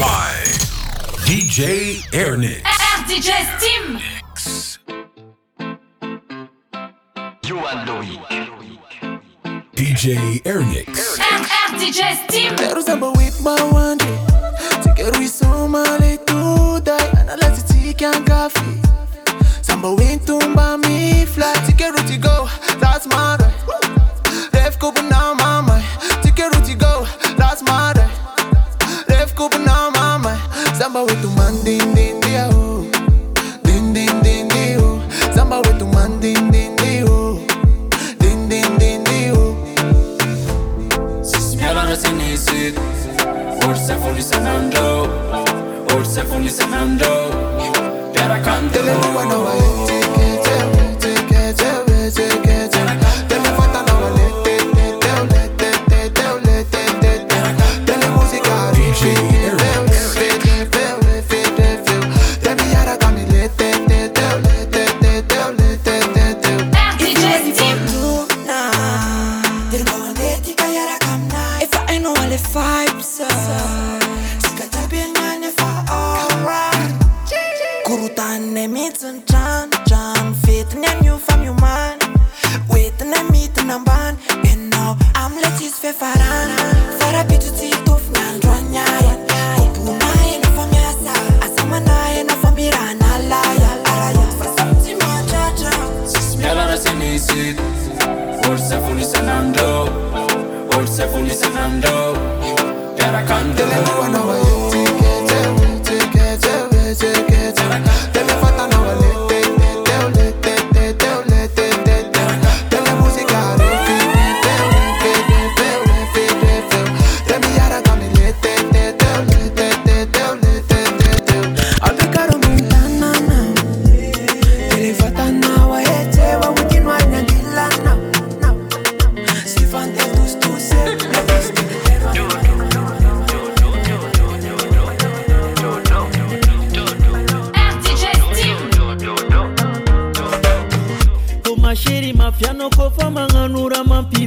by DJ Airnix. DJ Steam. Johan Loïc. DJ Airnix. DJ Steam. Quero samba with my one day. Te quero isoma le tudai. Ana se ti can coffee. Samba win tumba mi fly. Te quero to go. That's my right. Ref couple i sitt Orsa får lyssna ändå Orsa får lyssna ändå Där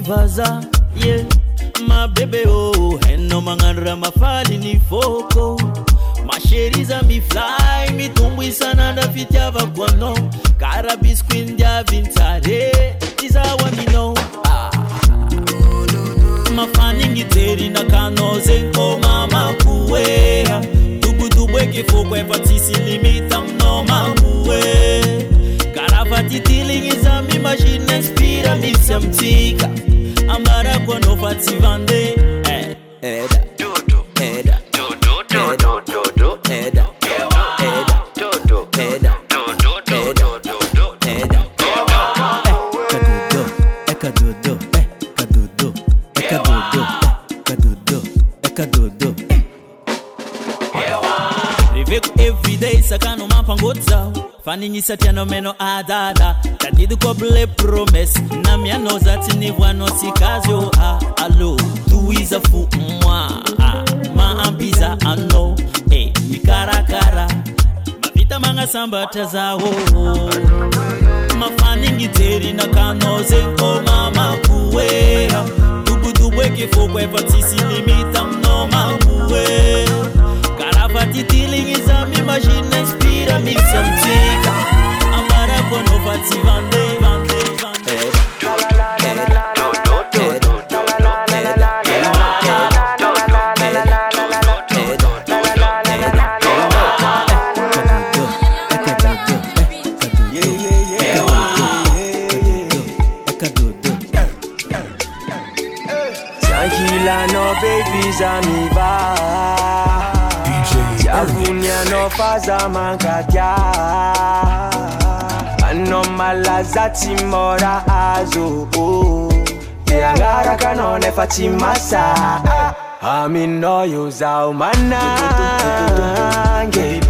ye yeah. mabebe o heno manganura mafali ni foko masheri za mifly mitumbwisana ndafitya vagono karabiskwindya vintare izawa mino ah. mafaningiteri na kanoze nkoma makuwea dubudubwekifokwevatsisilimita mnomakuwe karafatitilingiza mashine inspira misya mtika ambara kwa nofati vande eh, eh, da. Mampangotsa faninyisa tiano meno adada tadidu koble promes. Na miano zati nivwano sikazyo a. Alo tuiza fu mwa. A maambiza ano. E mikarakara mavita manga sambata zawo mafaningiteri na kanoze nkoma makuwera dubudubwekifokwevatsisilimita mangatia anao malaza tsy mora azo. De agnaraka anao nefa tsy masa. Aminao io zaho manangy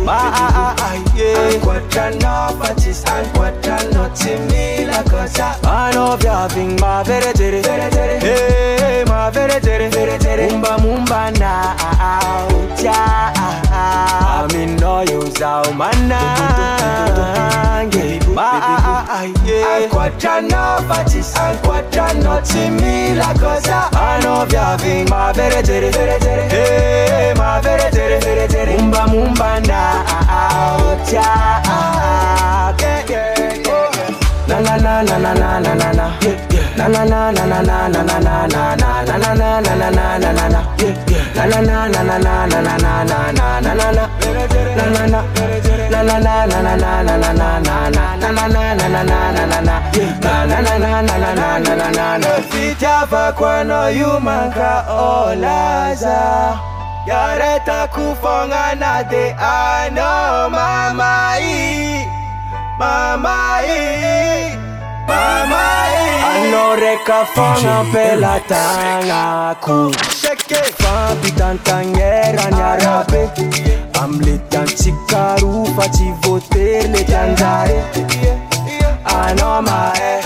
maaaatranao fa tsisy ankoatranao tsy mila kosa anao viavigny maveretere eh, eh, maveretere ombamombanao tia aminoyuza umanange Aquatrano batis, aquatrano timila cosa Ano viaving, ma vere tere vere tere Hey, ma vere tere vere tere Umba mumba na aotia Na na na na na na na na na. Na na na na na na na na na Na na na na na na na na na Na na na na na na na na na na na Na na na Na na na Na na na na na na na na na na na Na na na na na na na na na Na na na na na na na na na na na Fitava kwano yumanka olaza Yareta kufonga na de ano mamai Mamai Allora cafona per la tanga Fabi tantagnera ni arabe Amle tantsikaru faci voter le tanzare Anò ma è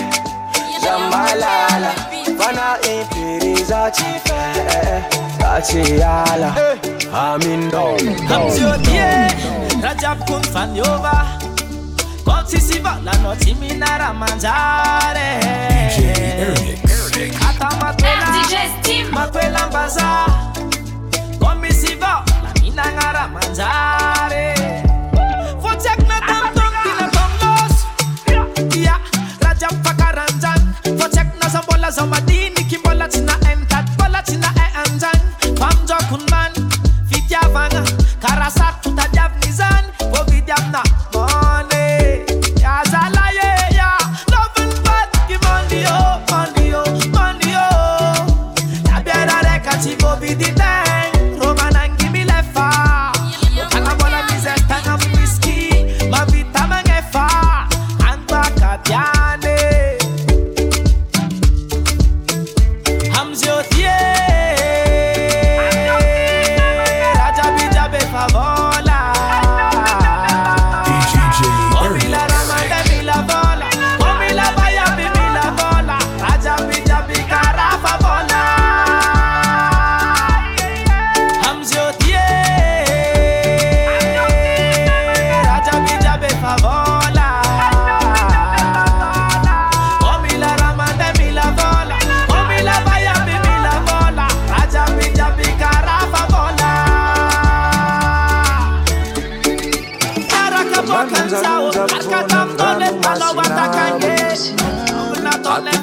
Zamalala Vana imperiza ci fe Taci ala Amin dom Hamzio die Rajab kun fan yova. sisy volanao tsy mihinara manjare. Atamaatoelambaza ko misy vola mihinanara manjare. Fo tsy akina tamitono tinataomilos ia raha jiaby fakaranjany fo tsy akina za mbola zao madiniky mbola tsy nahainy tady mbola tsy nahay e anjany fa mijokony many fitiavagna karaha sat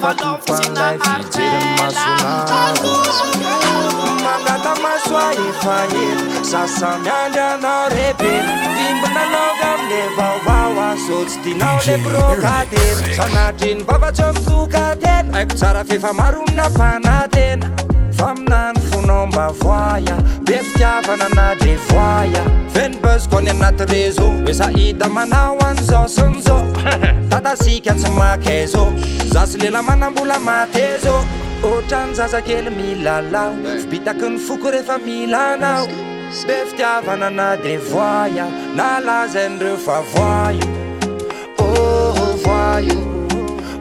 fatofana fijerymasonamandata masoa efaela sasamiandrana rebe fimbonanaoga amle vaovaoa so tsy le brokatena sanatry ny mitokatena aiko tsara fehfamaromina mpanatena faminany fonaombavoaya be fitiavana anadre voaya fenybazoko any anaty rezo hoe sahida manao an'izao sy nyizao tatasika tsy makaizo zasy lela manambola matezo ohatrany zazakely milalao. Fibitaky ny foko rehefa milanao. Be fitiavana na de voya nalazain'ireo fa voayo oh voyo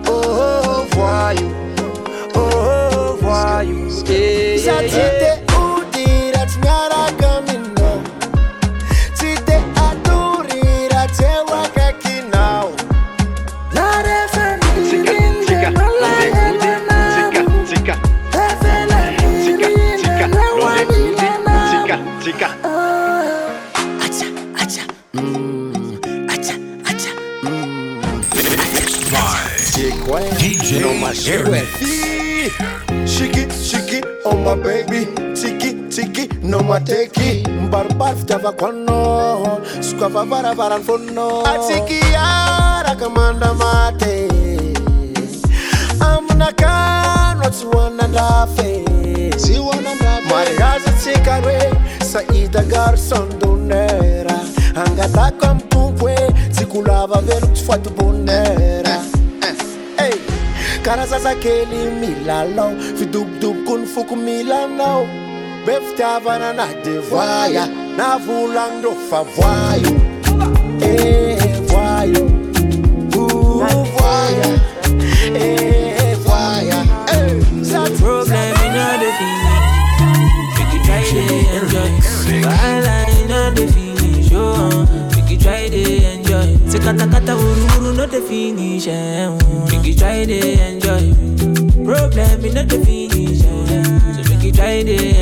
oh voyo oho voyo DJ Queen, DJ you know my Shake it, shake it, oh my baby. Tiki, tiki, no ma teki Mbarbar fitava kono. Suka vavara varan fono Atiki yara kamanda mate. Amuna kano tuwana ndafe. Ziwana ndafe. Mariazi tsikare Saida garson dunera Angataka mtumpwe Zikulava velu tufuatu bonera. Karaha zazakely milalao fidobidoboko ny foko milanao be fitiavana na de voaya na volagndreo fa voaio Eh, voaio voaya Eh, voaya Eh, Sat- Problem in the finish. Make you try enjoy. Wahala in all the finish. Make you try to enjoy. Say kata kata uru uru no the finish. Make you try to enjoy me not the. So make you try it.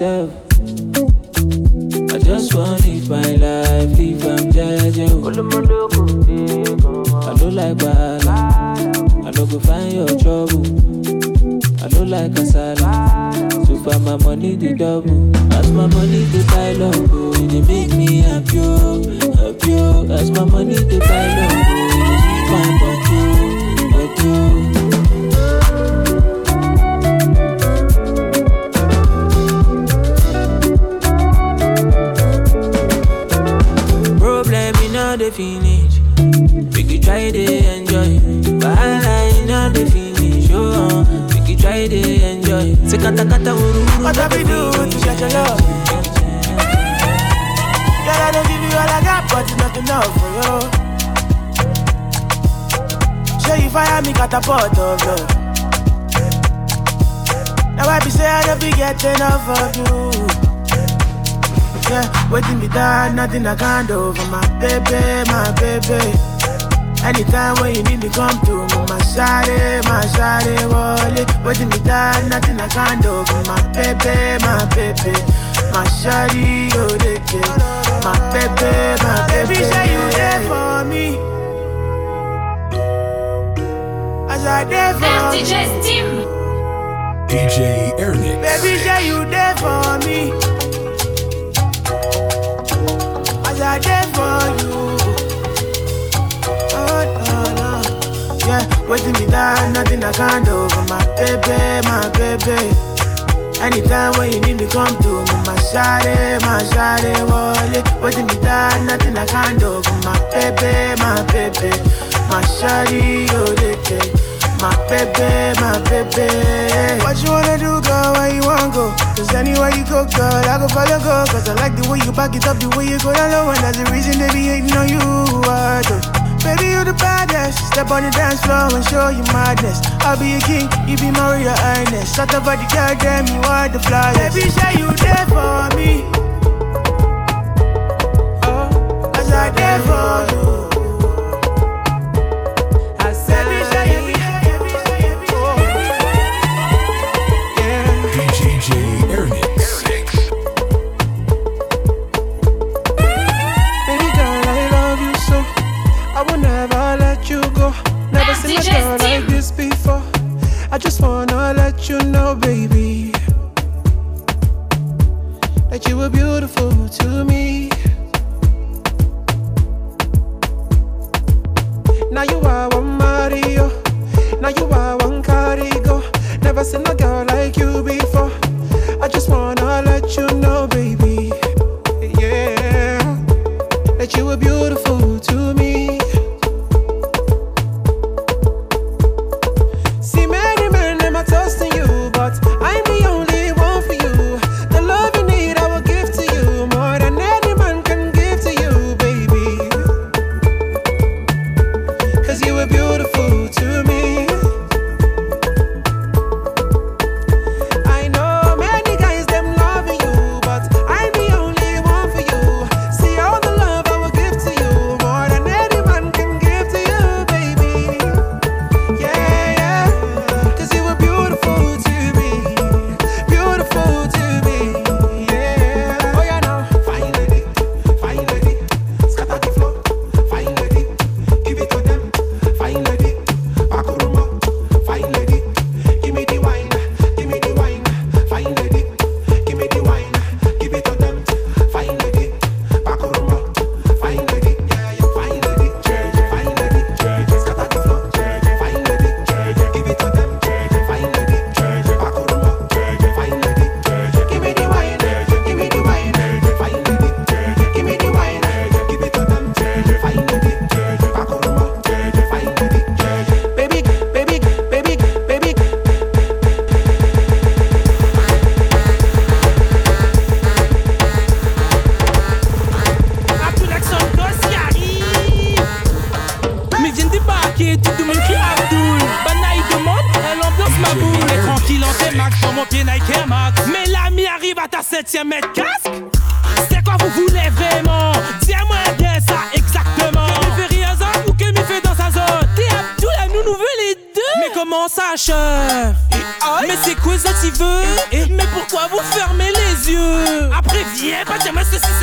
Myself. Could try to enjoy. Wahala in all the finish. Oh, we could try to enjoy. Say kata kata uru uru. What have we do to get your love? Girl, I don't give you all I got, but it's not enough for you. Show you fire me catapult of love. Now I be say I don't be getting enough of you. Yeah, waiting me down, nothing I can't do for my baby, my baby. Anytime when you need me, come to me, my shawty, eh, my shawty, wallet. Waiting me down, nothing I can't do for my baby, my baby. My shawty, oh, they get my baby, my baby. Baby, say you there for me. As I there for RDJ Steam. DJ Airnix. Baby, say you there for me. As I there for you. Yeah, waiting me down, nothing I can't do for my baby, my baby. Anytime when you need me, come to me, my shawty, my shawty, wallet. Waiting me down, nothing I can't do for my baby, my baby. My shawty, oh, they. My baby, my baby. What you wanna do, girl? Where you wanna go? Cause anywhere you go, girl, I go follow, go. Cause I like the way you back it up, the way you go down low. And that's the reason they be hating on you. Step on the dance floor and show you madness. I'll be a king, you be my real highness. Shut up, body, girl, damn, you are the flyest. Baby, say you there for me. Oh, as I there for you. You know, baby, that you were beautiful to me. Now you are one Mario. Now you are one Carigo. Never seen a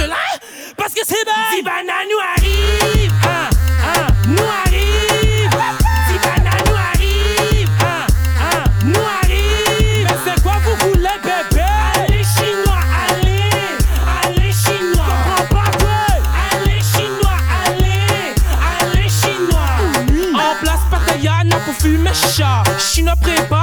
cela Parce que c'est bas Zibana nous arrive ah, ah, Nous arrive. Zibana nous arrive ah, ah, Nous arrive. Mais c'est quoi vous voulez bébé? Allez chinois, allez Allez chinois. Comprends pas quoi Allez chinois, allez Allez chinois. En place Patayana pour fumer chat Chinois prépa,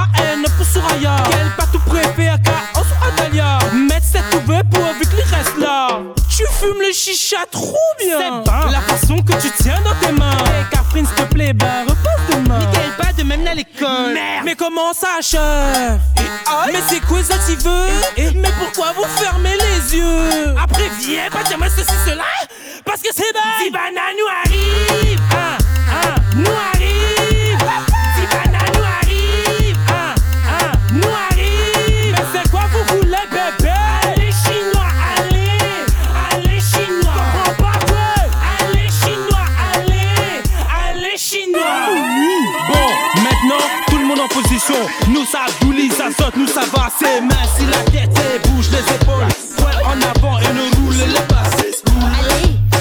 le chicha trop bien. C'est la façon que tu tiens dans tes mains. Hey Catherine s'il te plaît, bah repose demain Nickel pas de même à l'école. Mais comment ça chef? Mais c'est quoi ça tu veux? Mais pourquoi vous fermez les yeux? Après viens pas dire moi ceci cela. Parce que c'est bas Zibana nous arrive Nous ça douli, ça saute, nous ça va C'est mains si la tête et bouge les épaules. Poil en avant et ne roule les passes.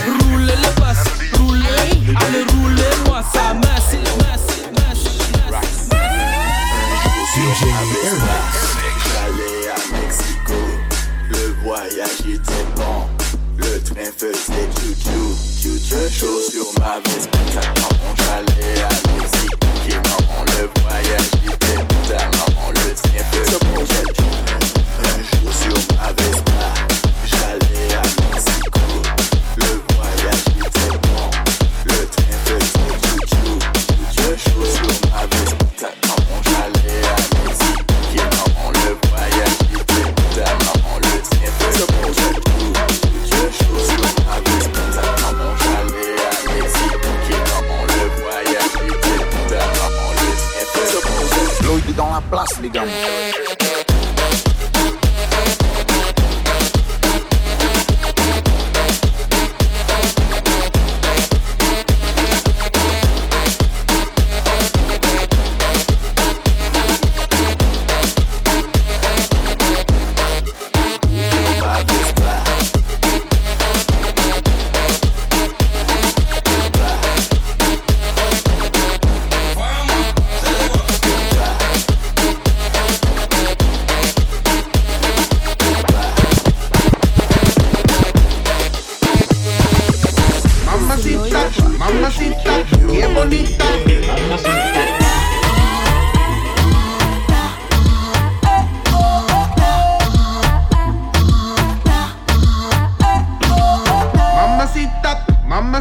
Roule les passes Roule Allez. roulez-moi ça. DJ Airmax. J'allais à Mexico, le voyage était bon. Le train faisait chou-chou, chou-chou chaud sur ma veste. Maman, j'allais à Mexico, le voyage disappointment.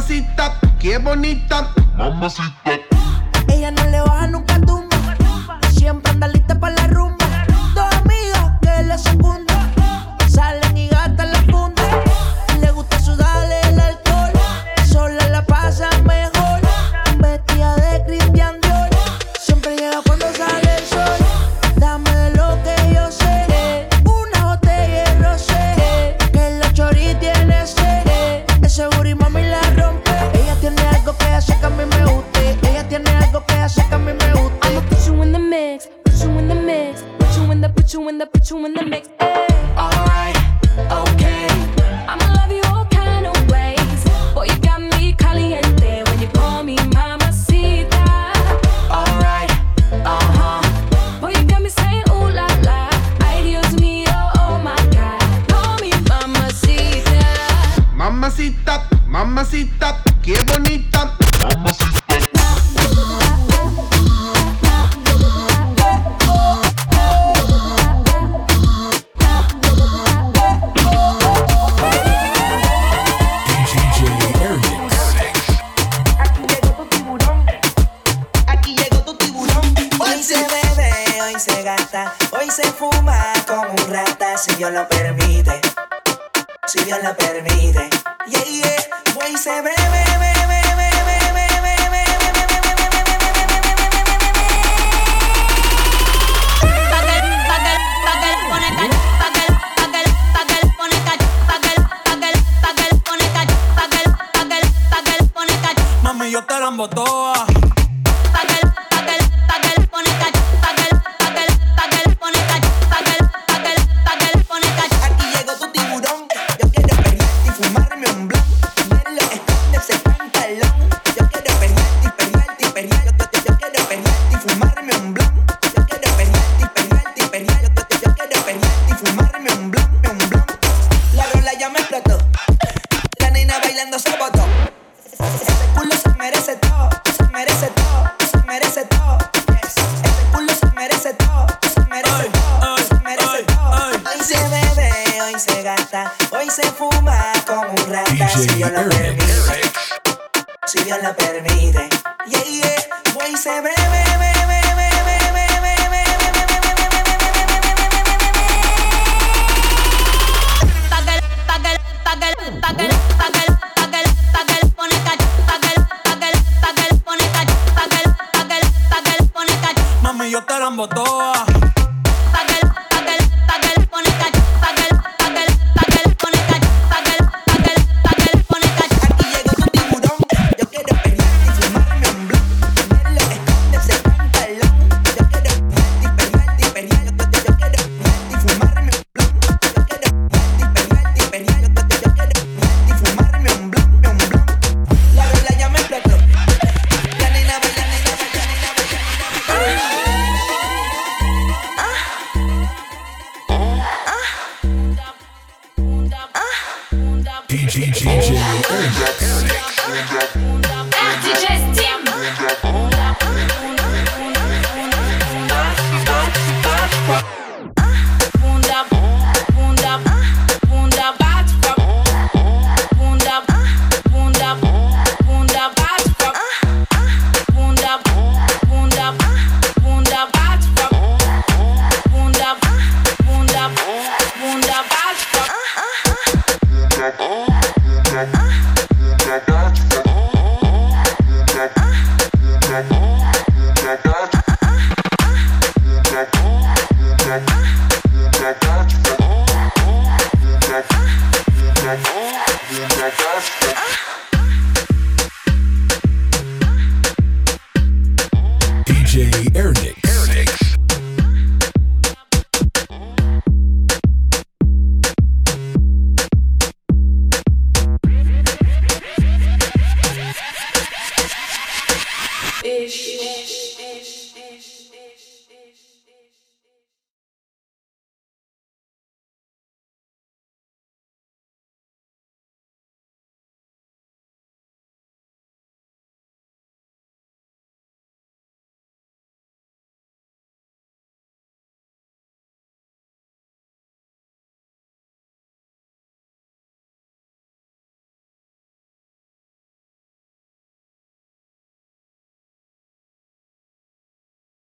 Mamacita, qué bonita. Mamacita. Alright, un rata si Dios lo permite. Si Dios lo permite. Yeah, yeah, güey, se bebe, bebe, bebe, bebe, bebe. Mami, yo te la embotoa Bunda,